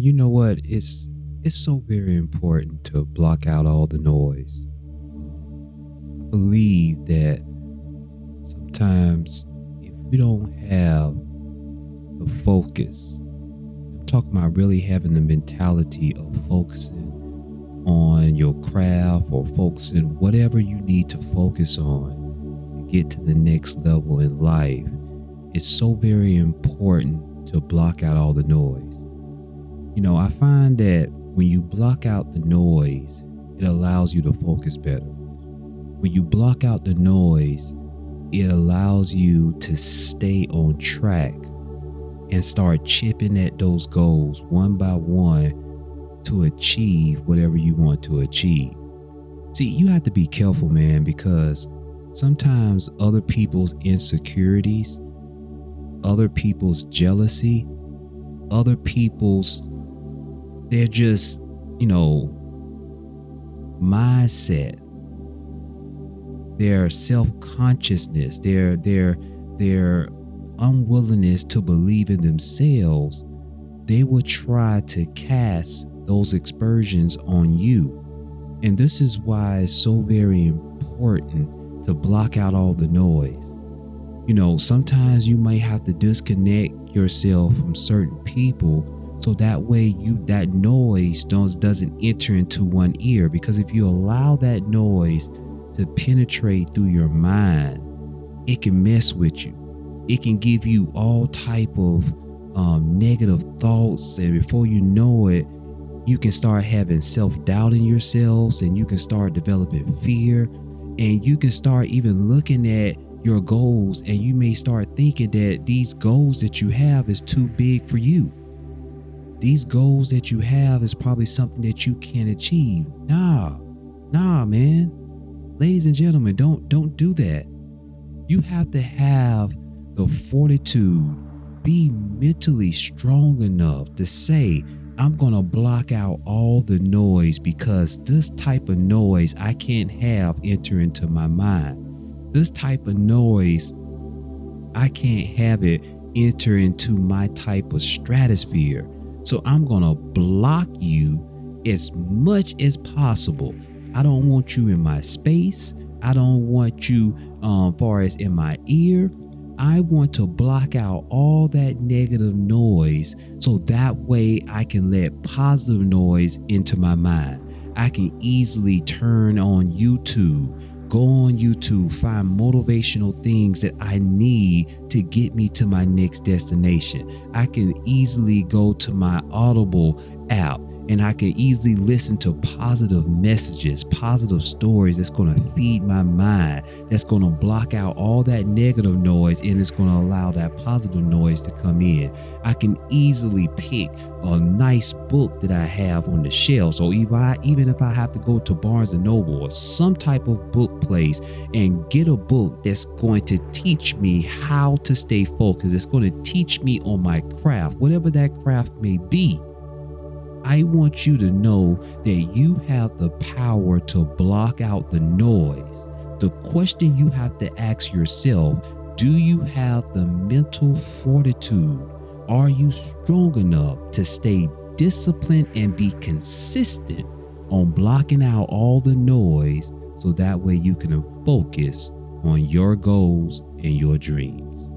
man, you know what? It's it's so very important to block out all the noise. Believe that sometimes if we don't have the focus, I'm talking about really having the mentality of focusing on your craft or focusing whatever you need to focus on to get to the next level in life. It's so very important to block out all the noise. You know, I find that when you block out the noise, it allows you to focus better. When you block out the noise, it allows you to stay on track and start chipping at those goals one by one to achieve whatever you want to achieve. See, you have to be careful, man, because sometimes other people's insecurities, other people's jealousy, other people's they're just, you know, mindset, their self-consciousness, their their their unwillingness to believe in themselves, they will try to cast those aspersions on you. And this is why it's so very important to block out all the noise. You know, sometimes you might have to disconnect yourself from certain people so that way you that noise does, doesn't enter into one ear. Because if you allow that noise to penetrate through your mind it can mess with you. It can give you all type of um, negative thoughts. And before you know it you can start having self-doubt in yourselves and you can start developing fear. And you can start even looking at your goals and you may start thinking that these goals that you have is too big for you these goals that you have is probably something that you can achieve. Nah, nah, man. Ladies and gentlemen, don't don't do that. You have to have the fortitude, be mentally strong enough to say, I'm to block out all the noise because this type of noise I can't have enter into my mind. This type of noise, I can't have it enter into my type of stratosphere. So I'm going to block you as much as possible. I don't want you in my space. I don't want you um far as in my ear. I want to block out all that negative noise so that way I can let positive noise into my mind. I can easily turn on YouTube Go on YouTube, find motivational things that I need to get me to my next destination. I can easily go to my Audible app and I can easily listen to positive messages, positive stories that's going to feed my mind, that's going to block out all that negative noise and it's going to allow that positive noise to come in. I can easily pick a nice book that I have on the shelf. So if I, even if I have to go to Barnes and Noble or some type of book place and get a book that's going to teach me how to stay focused, it's going to teach me on my craft, whatever that craft may be I want you to know that you have the power to block out the noise. The question you have to ask yourself do you have the mental fortitude? Are you strong enough to stay disciplined and be consistent on blocking out all the noise so that way you can focus on your goals and your dreams?